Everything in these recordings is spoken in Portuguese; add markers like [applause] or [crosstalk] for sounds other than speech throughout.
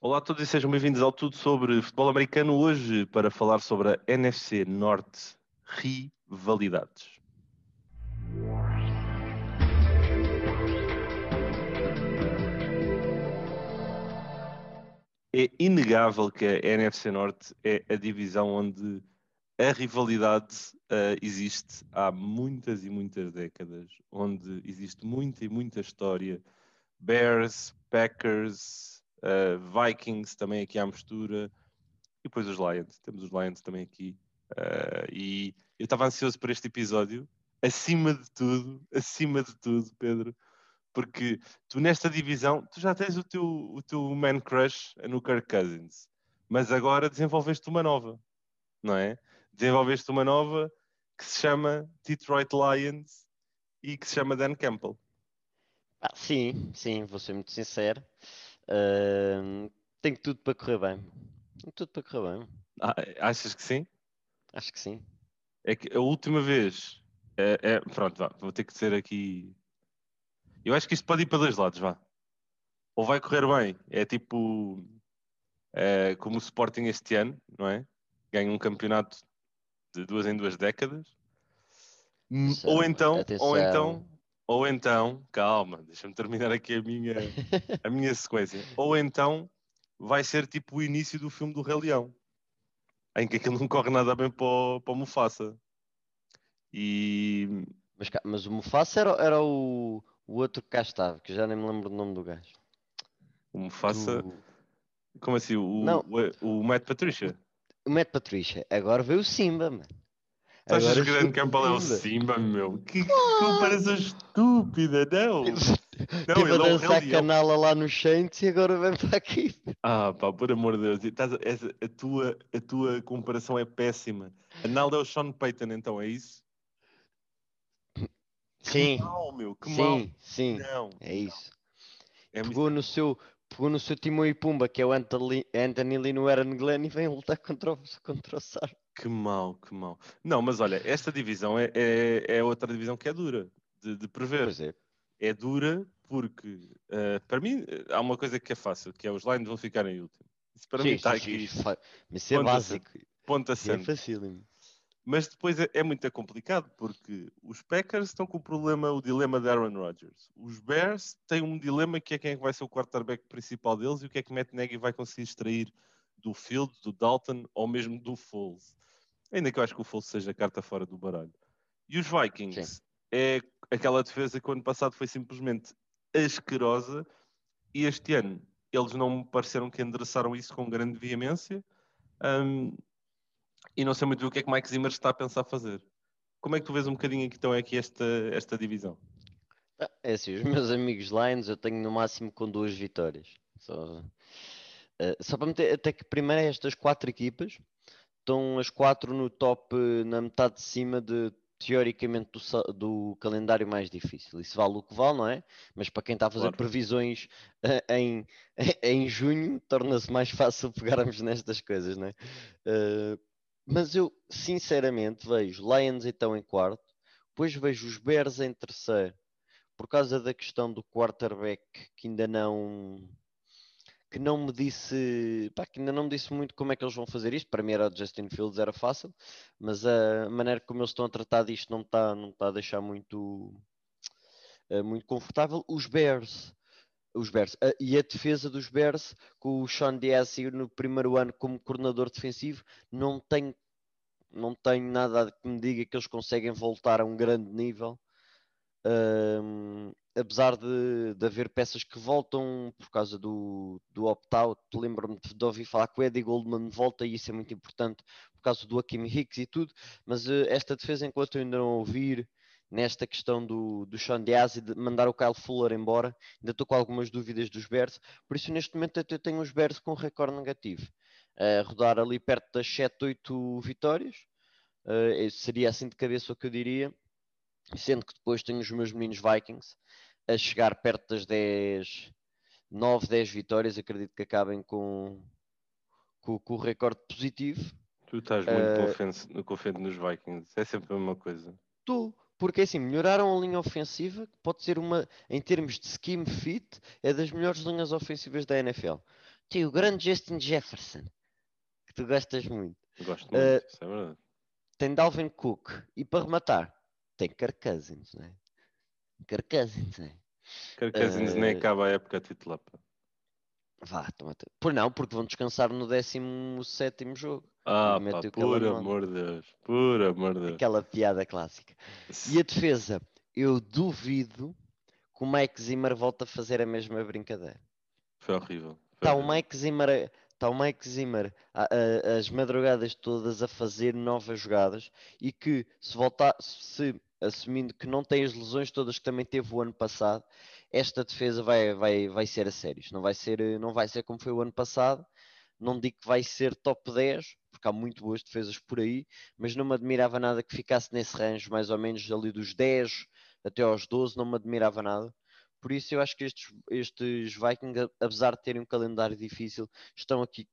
Olá a todos e sejam bem-vindos ao Tudo sobre Futebol Americano. Hoje para falar sobre a NFC Norte Rivalidades. É inegável que a NFC Norte é a divisão onde a rivalidade uh, existe há muitas e muitas décadas, onde existe muita e muita história. Bears, Packers, uh, Vikings também aqui à mistura, e depois os Lions. Temos os Lions também aqui. Uh, e eu estava ansioso por este episódio, acima de tudo, acima de tudo, Pedro, porque tu nesta divisão, tu já tens o teu, o teu man crush no Kirk Cousins, mas agora desenvolveste uma nova, não é? desenvolveste uma nova que se chama Detroit Lions e que se chama Dan Campbell. Ah, sim, sim, vou ser muito sincero. Uh, tem tudo para correr bem. Tem tudo para correr bem. Ah, achas que sim? Acho que sim. É que a última vez. É, é, pronto, vá, vou ter que dizer aqui. Eu acho que isto pode ir para dois lados, vá. Ou vai correr bem, é tipo. É, como o Sporting este ano, não é? Ganha um campeonato de duas em duas décadas. Hum, ou então, ou então, ou então, calma, deixa-me terminar aqui a minha, [laughs] a minha sequência. Ou então vai ser tipo o início do filme do Rei Leão, em que aquilo não corre nada bem para o, para o Mufasa. E... Mas, mas o Mufasa era, era o, o outro que cá estava, que já nem me lembro do nome do gajo. O Mufasa. Do... Como assim? O, não. o, o Matt Patricia? o Matt Patricia. Agora veio o Simba, mano. Achas que o Grande Campbell é o Simba, meu? Que comparação estúpida, não! Não, ele a é dançar é canala lá no Saints e agora vem para aqui. Ah, pá, por amor de Deus. Estás a, a, tua, a tua comparação é péssima. Naldo é o Sean Payton, então, é isso? Sim. Que mal, meu, que sim, mal. Sim, não, é isso. É Pegou no seu pegou no seu Timão e Pumba, que é o Anthony, Anthony Lee no Aaron Glenn e vem lutar contra o, contra o Sar. Que mal, que mal. Não, mas olha, esta divisão é, é, é outra divisão que é dura de, de prever. É. É dura porque, uh, para mim, há uma coisa que é fácil, que é os Lions vão ficar em último. Isso para sim, mim está aqui. Isso é básico. Ponta É fácil. Mas depois é, é, muito complicado porque os Packers estão com o problema, o dilema de Aaron Rodgers. Os Bears têm um dilema que é quem é que vai ser o quarterback principal deles e o que é que Matt Nagy vai conseguir extrair do Field, do Dalton ou mesmo do Foles. Ainda que eu acho que o Foles seja a carta fora do baralho. E os Vikings Sim. é aquela defesa que o ano passado foi simplesmente asquerosa e este ano eles não me pareceram que endereçaram isso com grande veemência. Um, e não sei muito o que é que Mike Zimmer está a pensar fazer. Como é que tu vês um bocadinho aqui, então, aqui esta, esta divisão? Ah, é assim, os meus amigos Lions eu tenho no máximo com duas vitórias. Só, uh, só para meter até que primeiro estas quatro equipas estão as quatro no top na metade de cima de teoricamente do, do, calendário mais difícil. Isso vale o que vale, não é? Mas para quem está a fazer claro. previsões uh, em, [laughs] em junho, torna-se mais fácil pegarmos nestas coisas, não é? Uh, mas eu, sinceramente, vejo Lions então em quarto, depois vejo os Bears em terceiro, por causa da questão do quarterback que ainda não que não me disse pá, que ainda não me disse muito como é que eles vão fazer isto. Para mim era o Justin Fields, era fácil, mas a maneira como eles estão a tratar disto não está não está a deixar muito, uh, muito confortável. Os Bears os Bears. Uh, e a defesa dos Bears, com o Sean Diaz no primeiro ano como coordenador defensivo, não tem, não tem nada que me diga que eles conseguem voltar a um grande nível. Uh, apesar de, de haver peças que voltam por causa do, do opt-out, lembro-me de, ouvir falar que o Eddie Goldman volta e isso é muito importante por causa do Hakim Hicks e tudo, mas uh, esta defesa, enquanto eu ainda não ouvir nesta questão do, do Sean Diaz e de mandar o Kyle Fuller embora. Ainda estou com algumas dúvidas dos Bears, por isso neste momento eu tenho os Bears com recorde negativo. A rodar ali perto das 7, 8 vitórias. Uh, seria assim de cabeça o que eu diria. Sendo que depois tenho os meus meninos Vikings a chegar perto das 10, 9, 10 vitórias. Acredito que acabem com, com, com o recorde positivo. Tu estás muito uh, confiante nos Vikings, é sempre a mesma coisa. Estou, porque assim, melhoraram a linha ofensiva, que pode ser uma, em termos de scheme fit, é das melhores linhas ofensivas da NFL. Tem o grande Justin Jefferson, que tu gostas muito. Gosto muito, Uh, isso é verdade. Tem Dalvin Cook. E para rematar, tem Kirk Cousins, né? Kirk Cousins, né? Kirk Cousins nem uh, acaba a época titular. Vá, toma Por não, porque vão descansar no 17 jogo. Ah, pá, por amor de Deus, por amor de Deus. Aquela piada clássica. E a defesa, eu duvido que o Mike Zimmer volte a fazer a mesma brincadeira. Foi horrível. foi Está o. Mike Zimmer, tá o Mike Zimmer a- a- as madrugadas todas a fazer novas jogadas e que se voltar, se assumindo que não tem as lesões todas que também teve o ano passado, esta defesa vai, vai, vai ser a sério. Isto Não vai ser, não vai ser como foi o ano passado. Não digo que vai ser top 10, porque há muito boas defesas por aí, mas não me admirava nada que ficasse nesse range, mais ou menos ali dos 10 até aos 12, não me admirava nada. Por isso eu acho que estes, estes Vikings, apesar de terem um calendário difícil, estão aqui,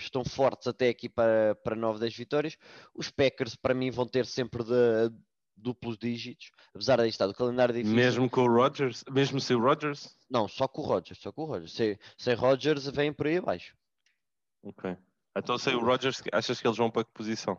estão fortes até aqui para, para 9, 10 vitórias. Os Packers para mim vão ter sempre de, duplos dígitos, apesar de estar do calendário difícil. Mesmo com o Rodgers, mesmo sem o Rodgers? Não, só com o Rodgers, só com o Rodgers. Sem, sem Rodgers vem por aí abaixo. Ok. Então sem o Rodgers, achas que eles vão para que posição?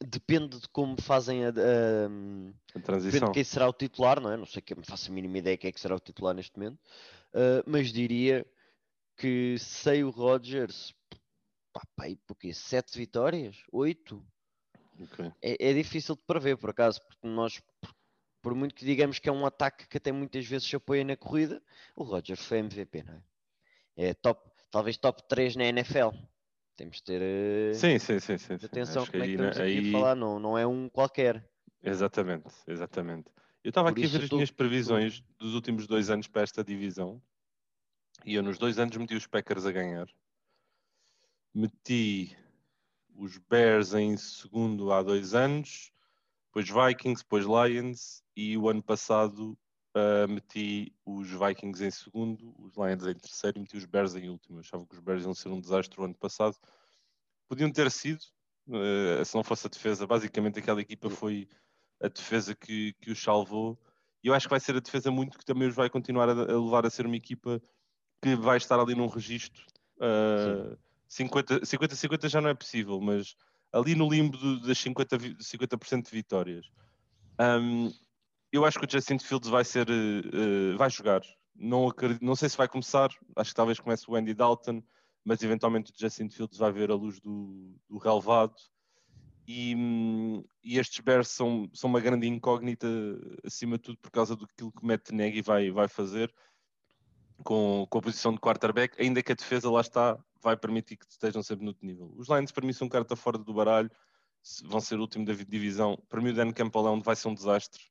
Depende de como fazem a, a- A Depende transição? de quem será o titular, não é? Não sei que faço a mínima ideia quem é que será o titular neste momento, Uh, mas diria que sem o Rodgers, pá, porque sete vitórias, oito, Ok. é, é difícil de prever por acaso, porque nós, por- por muito que digamos que é um ataque que até muitas vezes se apoia na corrida, o Rodgers foi MVP, não é? É top, talvez top 3 na NFL. Temos de ter uh, Sim, sim, sim, sim. atenção Acho como é que aí, estamos aqui aí- a falar, não, não é um qualquer. Exatamente, exatamente. Eu estava aqui a ver as tô- minhas previsões dos últimos dois anos para esta divisão. E eu nos dois anos meti os Packers a ganhar. Meti os Bears em segundo há dois anos, depois Vikings, depois Lions, e o ano passado ah, meti os Vikings em segundo, os Lions em terceiro e meti os Bears em último. Eu achava que os Bears iam ser um desastre o ano passado. Podiam ter sido, eh, se não fosse a defesa. Basicamente, aquela equipa foi a defesa que, que os salvou. E eu acho que vai ser a defesa muito que também os vai continuar a, a levar a ser uma equipa que vai estar ali num registro. ah, 50 50-50 já não é possível, mas ali no limbo do- das 50%, vi- 50 de vitórias. Ahm, eu acho que o Justin Fields vai ser, eh, vai jogar. Não, acredito- não sei se vai começar, acho que talvez comece o Andy Dalton, mas eventualmente o Justin Fields vai ver a luz do, do relevado. E, e estes Bears são, são uma grande incógnita, acima de tudo, por causa do que Matt Nagy vai, vai fazer com, com a posição de quarterback, ainda que a defesa lá está, vai permitir que estejam sempre no outro nível. Os Lions, para mim, são carta fora do baralho, vão ser o último da divisão. Para mim, o Dan Campbell é um- vai ser um desastre.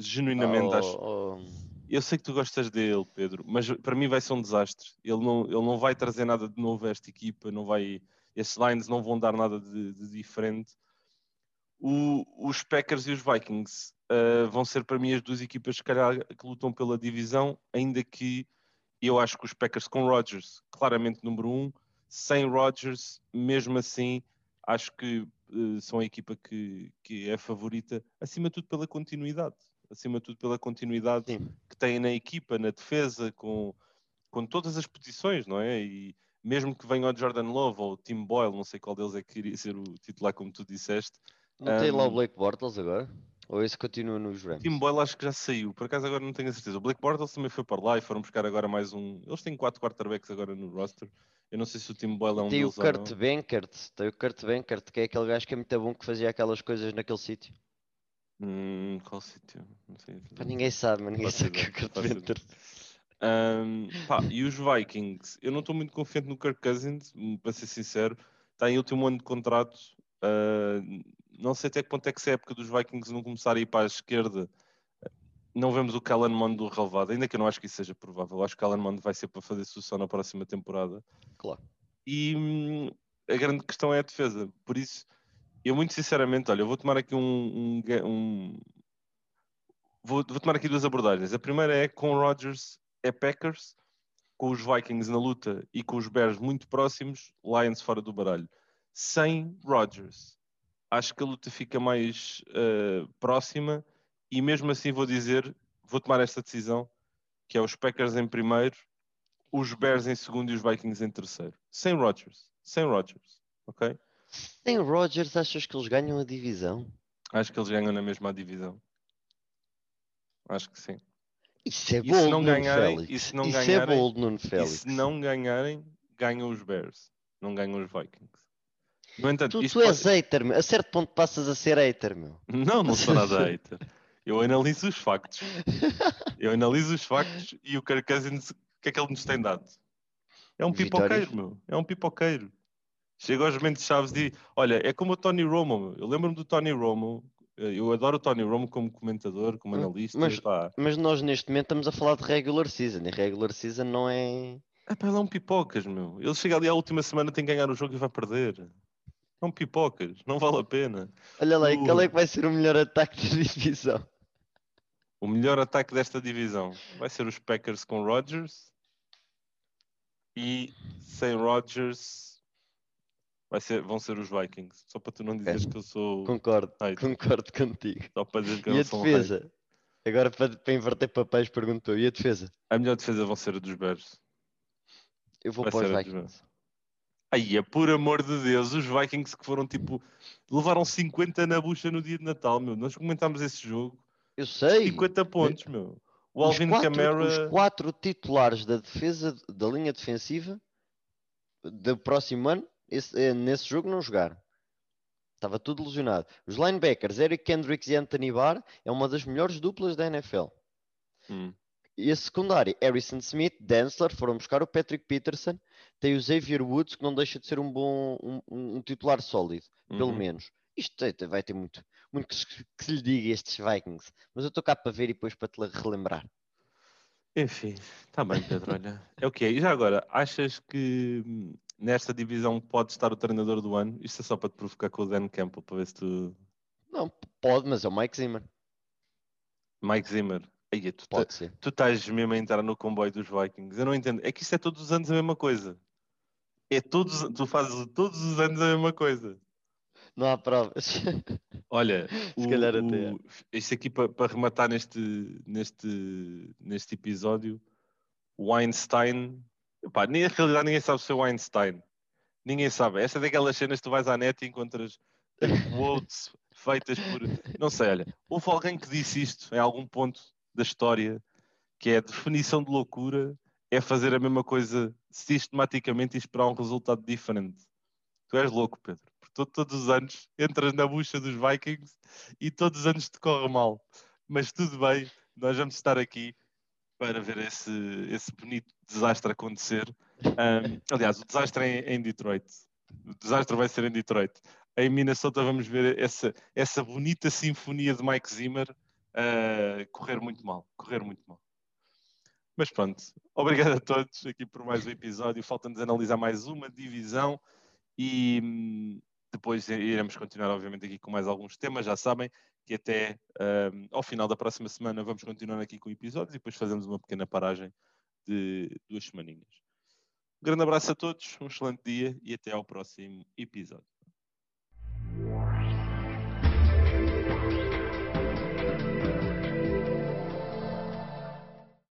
Genuinamente, Oh, acho. oh, Eu sei que tu gostas dele, Pedro, mas para mim vai ser um desastre. Ele não, ele não vai trazer nada de novo a esta equipa, não vai, estes Lions não vão dar nada de, de diferente. O- os Packers e os Vikings ah, vão ser para mim as duas equipas se calhar, que lutam pela divisão, ainda que eu acho que os Packers com Rodgers, claramente número um, sem Rodgers, mesmo assim, acho que eh, são a equipa que, que é a favorita, acima de tudo pela continuidade. Acima de tudo pela continuidade sim. que têm na equipa, na defesa, com, com todas as posições, não é? E mesmo que venha o Jordan Love ou o Tim Boyle, não sei qual deles é que iria ser o titular, como tu disseste. Não tem lá o Um, Blake Bortles agora? Ou esse continua nos Rams? Tim Boyle acho que já saiu, por acaso agora não tenho a certeza. O Blake Bortles também foi para lá e foram buscar agora mais um. Eles têm quatro quarterbacks agora no roster. Eu não sei se o Tim Boyle é um tem o deles não. Kurt Benkert, tem o Kurt Benkert, que é aquele gajo que é muito bom que fazia aquelas coisas naquele sítio. Hum, qual sítio? Não sei. Pá, ninguém sabe, mas ninguém sabe que é o Benkert. Um, pá, e os Vikings, eu não estou muito confiante no Kirk Cousins, hum, para ser sincero, está em último ano de contrato. Uh, não sei até que ponto é que se a época dos Vikings não começar a ir para a esquerda, não vemos o Mond do relevado, ainda que eu não acho que isso seja provável. Acho que o Mond vai ser para fazer sucessão na próxima temporada. Claro. E hum, a grande questão é a defesa. Por isso, eu muito sinceramente, olha, eu vou tomar aqui um. um, um- vou, vou tomar aqui duas abordagens. A primeira é com Rodgers é Packers, com os Vikings na luta e com os Bears muito próximos, Lions fora do baralho. Sem Rodgers, acho que a luta fica mais eh, próxima e mesmo assim vou dizer, vou tomar esta decisão, que é os Packers em primeiro, os Bears em segundo e os Vikings em terceiro. Sem Rodgers. Sem Rodgers. Ok? Sem Rodgers, achas que eles ganham a divisão? Acho que eles ganham na mesma divisão. Acho que sim. Isso é E se bold, não Nuno ganharem- Félix. e se não Isso é ganharem- bold, Nuno E Félix. se não ganharem, ganham os Bears. Não ganham os Vikings. No entanto, Tu, tu és pode- hater, meu. A certo ponto passas a ser hater, meu. Não, não sou nada [laughs] hater. Eu analiso os factos. Eu analiso os factos e o Kirk Cousins, o que é que ele nos tem dado? É um Vitórias. pipoqueiro, meu. É um pipoqueiro. Chega aos momentos chaves e olha, é como o Tony Romo. Eu lembro-me do Tony Romo. eh, Eu adoro o Tony Romo como comentador, como Hum, analista. mas-. Mas nós neste momento estamos a falar de regular season. E regular season não é. É pá, ele é um pipocas, meu. Ele chega ali à última semana, tem que ganhar o jogo e vai perder. É um pipocas, não vale a pena. Olha lá, O- qual é que vai ser o melhor ataque da divisão? O melhor ataque desta divisão vai ser os Packers com Rodgers e sem Rodgers vai ser, vão ser os Vikings. Só para tu não dizeres que eu sou Concordo, concordo contigo. Só para dizer que eu E não a sou defesa? Agora para, para inverter papéis perguntou. E a defesa? A melhor defesa vão ser a dos Bears. Eu vou Vai para os Vikings. Aí, é por amor de Deus, os Vikings que foram tipo. Levaram 50 na bucha no dia de Natal, meu. Nós comentámos esse jogo. Eu sei. 50 pontos, meu. O Os Alvin quatro, Kamara. os quatro titulares da defesa da linha defensiva do próximo ano, esse- eh, nesse jogo não jogaram. Estava tudo lesionado. Os linebackers, Eric Kendricks e Anthony Barr, é uma das melhores duplas da NFL. Hum. E a secundária, Harrison Smith, Densler, foram buscar o Patrick Peterson, tem o Xavier Woods, que não deixa de ser um bom um, um- titular sólido, pelo Uhum. menos. Isto tem- vai ter muito, muito que, se- que se lhe diga estes Vikings, mas eu estou cá para ver e depois para te le- relembrar. Enfim, está bem, Pedro. Olha, é o que é. E já agora, achas que hum, nesta divisão pode estar o treinador do ano? Isto é só para te provocar com o Dan Campbell, para ver se tu. Não, pode, mas é o Mike Zimmer. Mike Zimmer. Aí, tu, ta- Pode ser. tu estás mesmo a entrar no comboio dos Vikings. Eu não entendo. É que isto é todos os anos a mesma coisa. É todos, tu fazes todos os anos a mesma coisa. Não há provas. [laughs] Olha, Se calhar até é. o, isto aqui para, para rematar neste, neste, neste episódio, o Einstein, pá, nem, na realidade ninguém sabe se é o Einstein. Ninguém sabe. Esta é daquelas cenas que tu vais à net e encontras quotes feitas por. Não sei, olha, houve alguém que disse isto em algum ponto da história, que é a definição de loucura é fazer a mesma coisa sistematicamente e esperar um resultado diferente. Tu és louco, Pedro. Porque to- todos os anos entras na bucha dos Vikings e todos os anos te corre mal. Mas tudo bem, nós vamos estar aqui para ver esse, esse bonito desastre acontecer. Ahm, aliás, o desastre é em, em Detroit. O desastre vai ser em Detroit. Em Minnesota vamos ver essa, essa bonita sinfonia de Mike Zimmer ah, correr muito mal. Correr muito mal. Mas pronto, obrigado a todos aqui por mais um episódio. Falta-nos analisar mais uma divisão e hum, depois iremos continuar, obviamente, aqui com mais alguns temas. Já sabem que até hum, ao final da próxima semana vamos continuar aqui com episódios e depois fazemos uma pequena paragem de duas semaninhas. Um grande abraço a todos, um excelente dia e até ao próximo episódio.